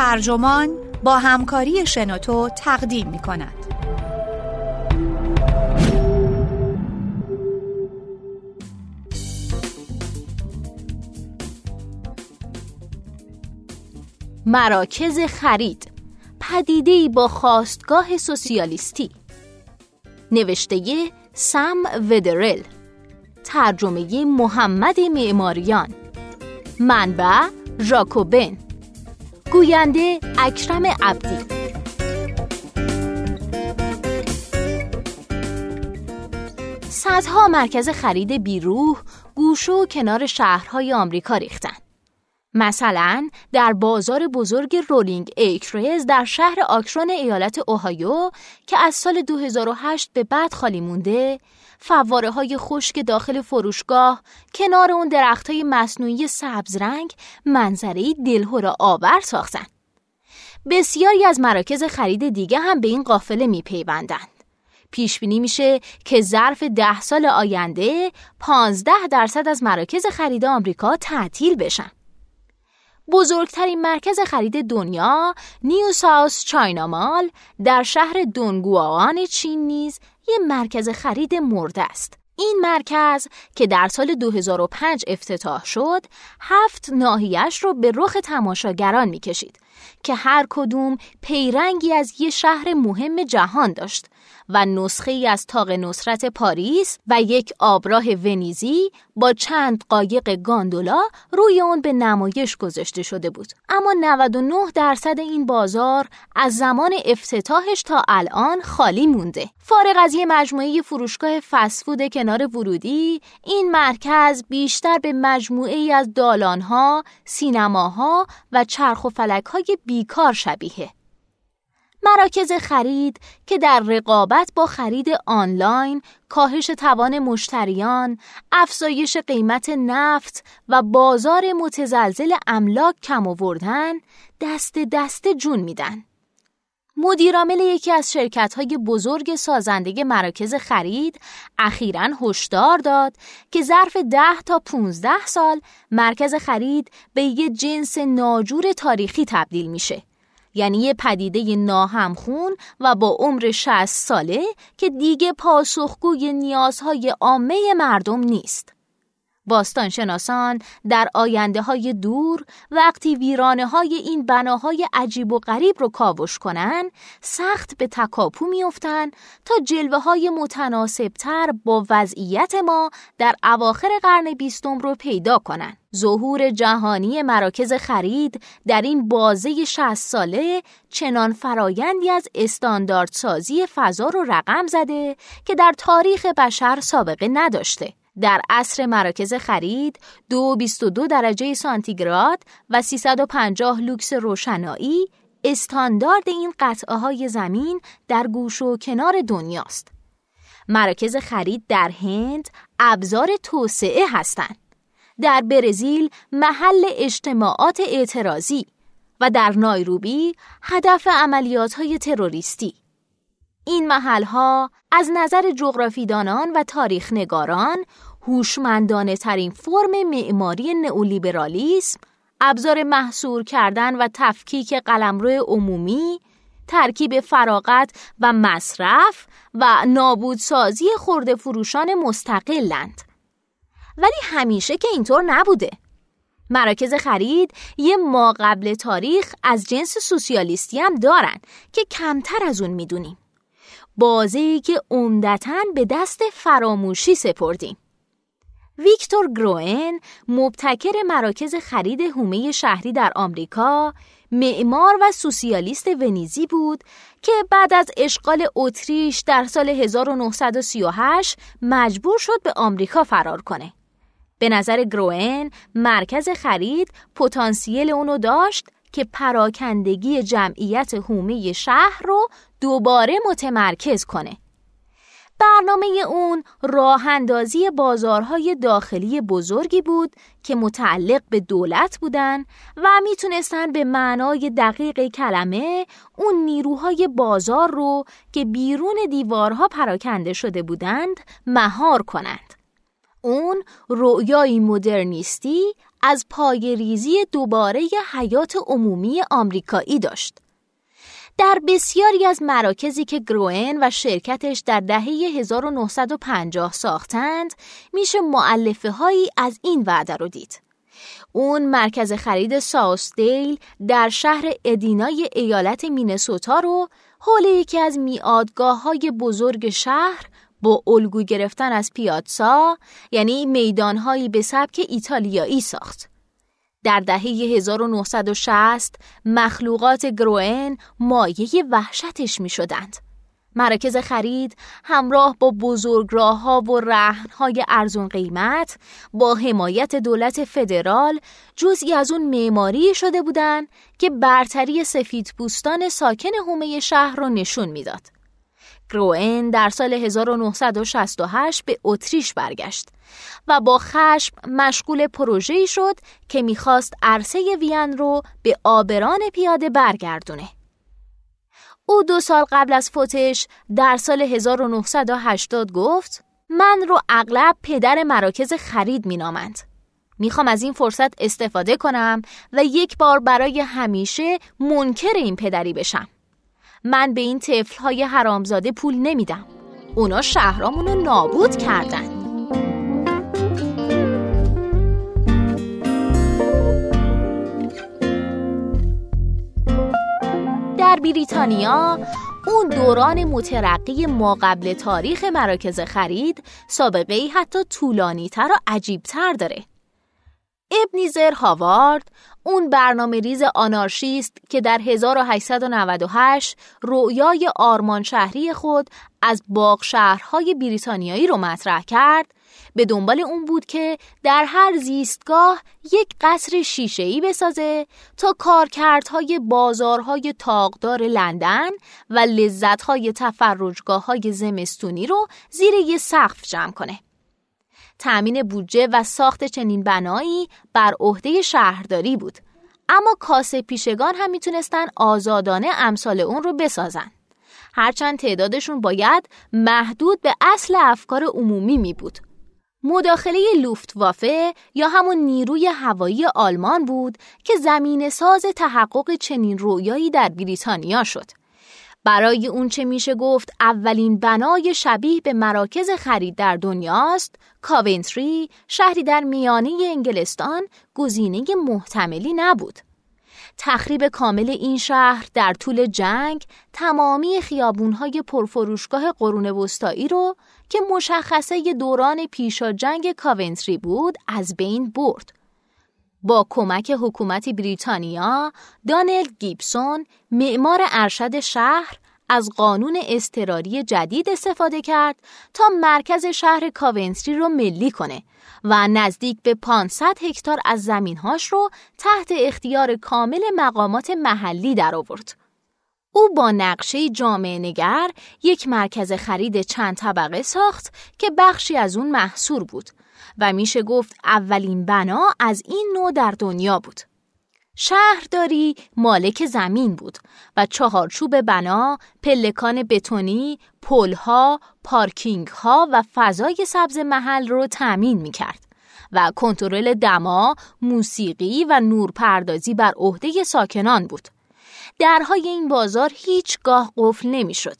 ترجمان با همکاری شنوتو تقدیم می کند. مراکز خرید پدیده با خواستگاه سوسیالیستی. نوشته سم ودرل ترجمه محمد معماریان. منبع ژاکوبن. گوینده اکرم عبدی. صدها مرکز خرید بیروح گوشه و کنار شهرهای آمریکا ریختن. مثلا در بازار بزرگ رولینگ ایکریز در شهر آکرون ایالت اوهایو که از سال 2008 به بعد خالی مونده فواره های خشک داخل فروشگاه کنار اون درخت های مصنوعی سبز رنگ منظره دلهور آور ساختن. بسیاری از مراکز خرید دیگه هم به این قافله میپیوندند. پیش بینی میشه که ظرف ده سال آینده 15 درصد از مراکز خرید آمریکا تعطیل بشن. بزرگترین مرکز خرید دنیا نیو ساوس چاینا در شهر دونگوان چین نیز یه مرکز خرید مرده است. این مرکز که در سال 2005 افتتاح شد، هفت ناحیش رو به رخ تماشاگران می‌کشید که هر کدوم پیرنگی از یه شهر مهم جهان داشت و نسخه ای از تاق نصرت پاریس و یک آبراه ونیزی با چند قایق گاندولا روی اون به نمایش گذاشته شده بود. اما 99 درصد این بازار از زمان افتتاحش تا الان خالی مونده. فارغ از یه مجموعه فروشگاه فسفود کنار ورودی، این مرکز بیشتر به مجموعه ای از دالانها، سینماها و چرخ و فلکهای بیکار شبیه. مراکز خرید که در رقابت با خرید آنلاین، کاهش توان مشتریان، افزایش قیمت نفت و بازار متزلزل املاک کم آوردن، دست دست جون میدن. مدیرعامل یکی از شرکت‌های بزرگ سازنده مراکز خرید اخیرا هشدار داد که ظرف 10 تا 15 سال مرکز خرید به یه جنس ناجور تاریخی تبدیل میشه یعنی یه پدیده ناهمخون و با عمر 60 ساله که دیگه پاسخگوی نیازهای عامه مردم نیست. باستانشناسان در آینده های دور وقتی ویرانه های این بناهای عجیب و غریب رو کاوش کنن سخت به تکاپو میافتند تا جلوه های متناسبتر با وضعیت ما در اواخر قرن بیستم رو پیدا کنن. ظهور جهانی مراکز خرید در این بازه 60 ساله چنان فرایندی از استانداردسازی فضا رو رقم زده که در تاریخ بشر سابقه نداشته. در عصر مراکز خرید 222 درجه سانتیگراد و 350 لوکس روشنایی استاندارد این قطعه های زمین در گوش و کنار دنیاست. مراکز خرید در هند ابزار توسعه هستند. در برزیل محل اجتماعات اعتراضی و در نایروبی هدف عملیات های تروریستی. این محلها از نظر جغرافیدانان و تاریخ نگاران هوشمندانه ترین فرم معماری نئولیبرالیسم، ابزار محصور کردن و تفکیک قلمرو عمومی، ترکیب فراغت و مصرف و نابودسازی خورده فروشان مستقلند. ولی همیشه که اینطور نبوده. مراکز خرید یه ما قبل تاریخ از جنس سوسیالیستی هم دارن که کمتر از اون می‌دونیم. بازی که عمدتا به دست فراموشی سپردیم. ویکتور گروئن مبتکر مراکز خرید هومه شهری در آمریکا معمار و سوسیالیست ونیزی بود که بعد از اشغال اتریش در سال 1938 مجبور شد به آمریکا فرار کنه. به نظر گروئن مرکز خرید پتانسیل اونو داشت که پراکندگی جمعیت هومه شهر رو دوباره متمرکز کنه. برنامه اون راه اندازی بازارهای داخلی بزرگی بود که متعلق به دولت بودن و می‌تونستن به معنای دقیق کلمه اون نیروهای بازار رو که بیرون دیوارها پراکنده شده بودند مهار کنند. اون رؤیایی مدرنیستی از پایریزی دوباره حیات عمومی آمریکایی داشت. در بسیاری از مراکزی که گروئن و شرکتش در دهه 1950 ساختند میشه معلفه هایی از این وعده رو دید. اون مرکز خرید ساوسدیل در شهر ادینای ایالت مینسوتا رو حول یکی از میادگاه های بزرگ شهر با الگو گرفتن از پیاتسا یعنی میدانهایی به سبک ایتالیایی ساخت. در دهه 1960 مخلوقات گروئن مایه وحشتش می شدند. مراکز خرید همراه با بزرگراه ها و رهن های ارزون قیمت با حمایت دولت فدرال جزئی از اون معماری شده بودند که برتری سفید پوستان ساکن حومه شهر را نشون می‌داد. گروئن در سال 1968 به اتریش برگشت و با خشم مشغول پروژه‌ای شد که می‌خواست عرصه وین رو به آبران پیاده برگردونه. او دو سال قبل از فوتش در سال 1980 گفت من رو اغلب پدر مراکز خرید مینامند. می‌خوام از این فرصت استفاده کنم و یک بار برای همیشه منکر این پدری بشم. من به این طفلهای حرامزاده پول نمیدم. اونا شهرامون رو نابود کردن. در بریتانیا اون دوران مترقی ما قبل تاریخ مراکز خرید سابقه ای حتی طولانی تر و عجیب تر داره. ابنیزر هاوارد اون برنامه ریز آنارشیست که در 1898 رویای آرمان شهری خود از باغ شهرهای بریتانیایی رو مطرح کرد به دنبال اون بود که در هر زیستگاه یک قصر شیشه‌ای بسازه تا کارکردهای بازارهای تاقدار لندن و لذتهای تفرجگاه های زمستونی رو زیر یه سقف جمع کنه. تأمین بودجه و ساخت چنین بنایی بر عهده شهرداری بود. اما کاسه پیشگان هم می‌تونستن آزادانه امثال اون رو بسازن. هرچند تعدادشون باید محدود به اصل افکار عمومی می بود مداخله لوفتوافه یا همون نیروی هوایی آلمان بود که زمین ساز تحقق چنین رویایی در بریتانیا شد. برای اون چه میشه گفت اولین بنای شبیه به مراکز خرید در دنیاست، کاونتری شهری در میانه انگلستان گزینه محتملی نبود. تخریب کامل این شهر در طول جنگ تمامی خیابونهای پرفروشگاه قرون وسطایی رو که مشخصه دوران پیشا جنگ کاونتری بود از بین برد. با کمک حکومت بریتانیا، دانل گیبسون، معمار ارشد شهر، از قانون اضطراری جدید استفاده کرد تا مرکز شهر کاونتری رو ملی کنه و نزدیک به 500 هکتار از زمینهاش رو تحت اختیار کامل مقامات محلی در آورد. او با نقشه جامعه نگر یک مرکز خرید چند طبقه ساخت که بخشی از اون محصور بود و میشه گفت اولین بنا از این نوع در دنیا بود. شهرداری مالک زمین بود و چهارچوب بنا، پلکان بتونی، پلها، پارکینگها و فضای سبز محل رو تأمین می کرد و کنترل دما، موسیقی و نورپردازی بر عهده ساکنان بود. درهای این بازار هیچگاه قفل نمی‌شد.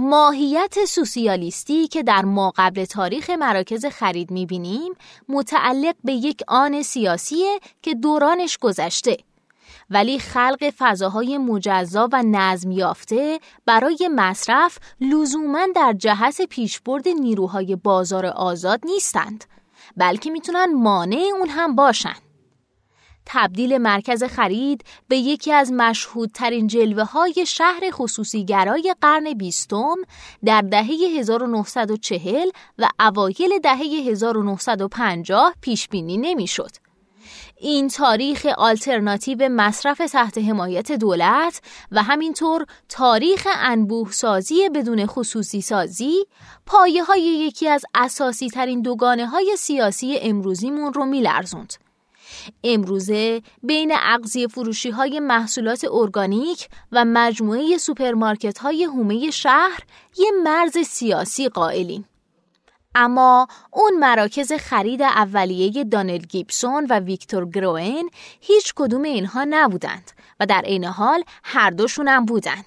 ماهیت سوسیالیستی که در ما قبل تاریخ مراکز خرید می‌بینیم متعلق به یک آن سیاسیه که دورانش گذشته. ولی خلق فضاهای مجزا و نظم یافته برای مصرف لزوما در جهت پیشبرد نیروهای بازار آزاد نیستند بلکه می‌تونن مانع اون هم باشند تبدیل مرکز خرید به یکی از مشهودترین جلوه های شهر خصوصی گرای قرن بیستم در دهه 1940 و اوایل دهه 1950 پیش بینی نمی‌شد. این تاریخ آلترناتیو مصرف تحت حمایت دولت و همینطور تاریخ انبوه سازی بدون خصوصی سازی پایه های یکی از اساسی ترین دوگانه های سیاسی امروزیمون رو میلرزوند. امروزه بین اغذیه فروشی های محصولات ارگانیک و مجموعه سوپرمارکت های حومه شهر یه مرز سیاسی قائلیم. اما اون مراکز خرید اولیه دانل گیبسون و ویکتور گروین هیچ کدوم اینها نبودند و در عین حال هر دوشون هم بودند.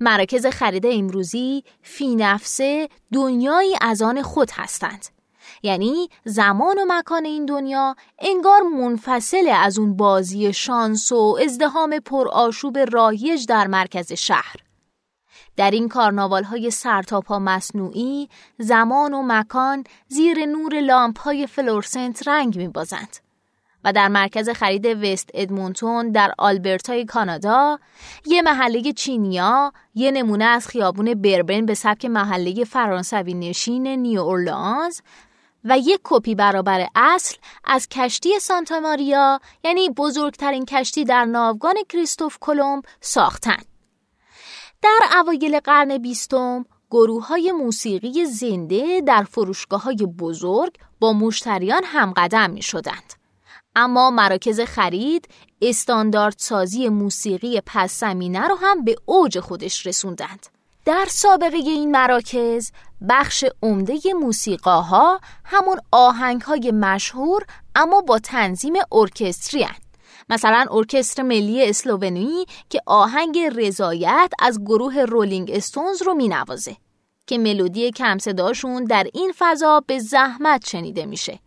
مراکز خرید امروزی فی نفسه دنیایی از آن خود هستند. یعنی زمان و مکان این دنیا انگار منفصل از اون بازی شانس و ازدهام پرآشوب رایج در مرکز شهر. در این کارناوال های سرتاپا مصنوعی زمان و مکان زیر نور لامپ های فلورسنت رنگ می بازند. و در مرکز خرید وست ادمونتون در آلبرتای کانادا یه محله چینیا یه نمونه از خیابون بربن به سبک محله فرانسوی نشین نیو اورلانز و یک کپی برابر اصل از کشتی سانتا ماریا یعنی بزرگترین کشتی در ناوگان کریستوف کلمب ساختن. در اوایل قرن بیستم گروه های موسیقی زنده در فروشگاه های بزرگ با مشتریان همقدم می شدند. اما مراکز خرید استاندارد سازی موسیقی پس زمینه رو هم به اوج خودش رسوندند. در سابقه این مراکز بخش عمده موسیقاها همون آهنگ های مشهور اما با تنظیم ارکستری هن. مثلا ارکستر ملی اسلوونی که آهنگ رضایت از گروه رولینگ استونز رو مینوازه که ملودی کم صداشون در این فضا به زحمت شنیده میشه.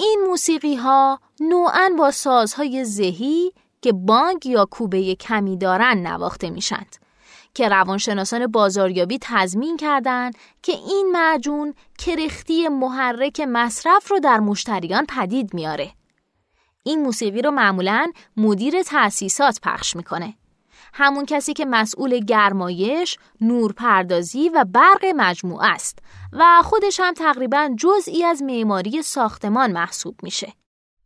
این موسیقی ها نوعا با سازهای زهی که بانگ یا کوبه کمی دارن نواخته میشند که روانشناسان بازاریابی تضمین کردند که این معجون کرختی محرک مصرف رو در مشتریان پدید میاره. این موسیقی رو معمولا مدیر تأسیسات پخش می‌کنه. همون کسی که مسئول گرمایش، نورپردازی و برق مجموعه است و خودش هم تقریبا جزئی از معماری ساختمان محسوب میشه.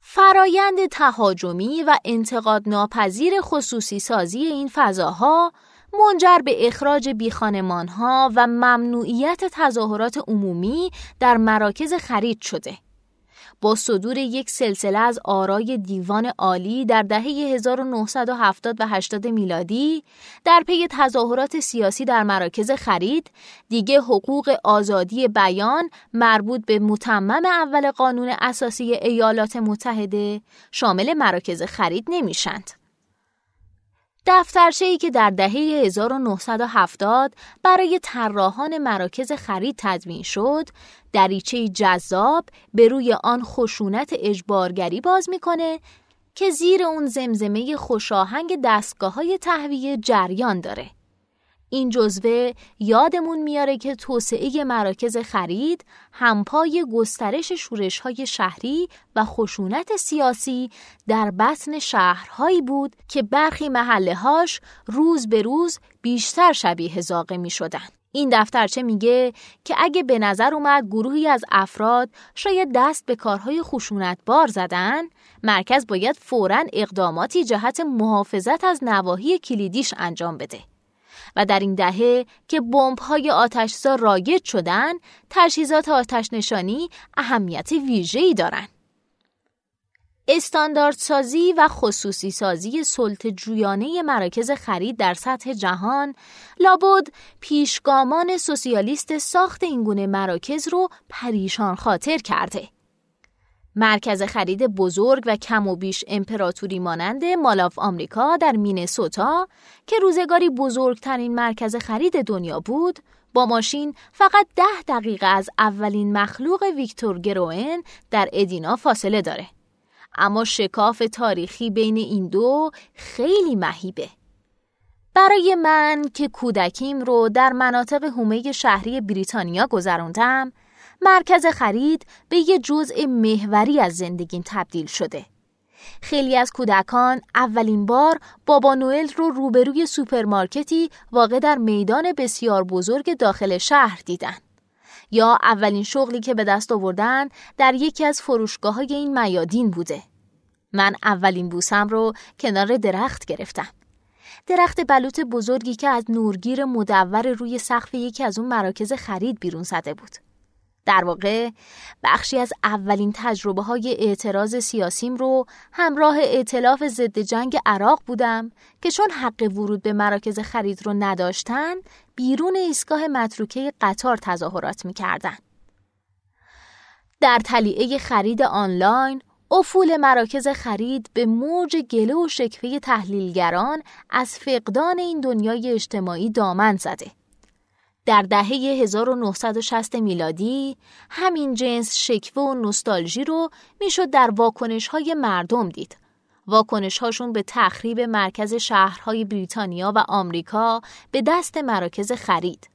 فرایند تهاجمی و انتقاد ناپذیر خصوصی سازی این فضاها منجر به اخراج بیخانمانها و ممنوعیت تظاهرات عمومی در مراکز خرید شده. با صدور یک سلسله از آرای دیوان عالی در دهه 1970 و 80 میلادی در پی تظاهرات سیاسی در مراکز خرید دیگه حقوق آزادی بیان مربوط به متمم اول قانون اساسی ایالات متحده شامل مراکز خرید نمیشند. دفترچه ای که در دهه 1970 برای طراحان مراکز خرید تدوین شد، دریچه جذاب به روی آن خشونت اجبارگری باز می‌کنه که زیر اون زمزمه خوشاهنگ دستگاه های تهویه جریان داره. این جزوه یادمون میاره که توسعه مراکز خرید همپای گسترش شورش های شهری و خشونت سیاسی در بطن شهرهایی بود که برخی محله هاش روز به روز بیشتر شبیه زاقه می شدن. این دفترچه میگه که اگه به نظر اومد گروهی از افراد شاید دست به کارهای خشونت بار زدن، مرکز باید فوراً اقداماتی جهت محافظت از نواحی کلیدیش انجام بده. و در این دهه که بمب‌های آتشزا رایج شدن، تجهیزات آتش نشانی اهمیت ویژه‌ای دارند. استاندارد سازی و خصوصی سازی سلط جویانه مراکز خرید در سطح جهان لابد پیشگامان سوسیالیست ساخت اینگونه مراکز رو پریشان خاطر کرده. مرکز خرید بزرگ و کم و بیش امپراتوری مانند مالاف آمریکا در مینسوتا که روزگاری بزرگترین مرکز خرید دنیا بود با ماشین فقط ده دقیقه از اولین مخلوق ویکتور گروئن در ادینا فاصله داره. اما شکاف تاریخی بین این دو خیلی مهیبه. برای من که کودکیم رو در مناطق هومه شهری بریتانیا گذروندم مرکز خرید به یه جزء محوری از زندگیم تبدیل شده. خیلی از کودکان اولین بار بابا نوئل رو روبروی سوپرمارکتی واقع در میدان بسیار بزرگ داخل شهر دیدن. یا اولین شغلی که به دست آوردن در یکی از فروشگاه های این میادین بوده. من اولین بوسم رو کنار درخت گرفتم. درخت بلوط بزرگی که از نورگیر مدور روی سقف یکی از اون مراکز خرید بیرون زده بود. در واقع بخشی از اولین تجربه های اعتراض سیاسیم رو همراه اعتلاف ضد جنگ عراق بودم که چون حق ورود به مراکز خرید رو نداشتن بیرون ایستگاه متروکه قطار تظاهرات می‌کردن. در تلیعه خرید آنلاین افول مراکز خرید به موج گله و شکوه تحلیلگران از فقدان این دنیای اجتماعی دامن زده. در دهه 1960 میلادی همین جنس شکوه و نوستالژی رو می‌شد در واکنش های مردم دید. واکنش هاشون به تخریب مرکز شهرهای بریتانیا و آمریکا به دست مراکز خرید.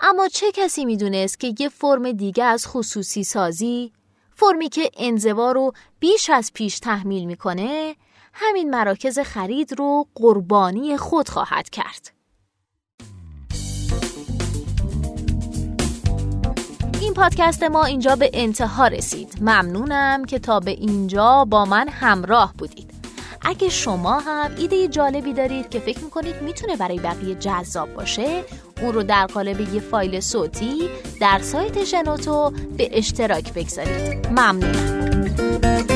اما چه کسی می‌دونست که یه فرم دیگه از خصوصی سازی فرمی که انزوا رو بیش از پیش تحمیل می‌کنه همین مراکز خرید رو قربانی خود خواهد کرد. پادکست ما اینجا به انتها رسید. ممنونم که تا به اینجا با من همراه بودید. اگه شما هم ایده جالبی دارید که فکر می‌کنید می‌تونه برای بقیه جذاب باشه اون رو در قالب یه فایل صوتی در سایت شنوتو به اشتراک بگذارید ممنونم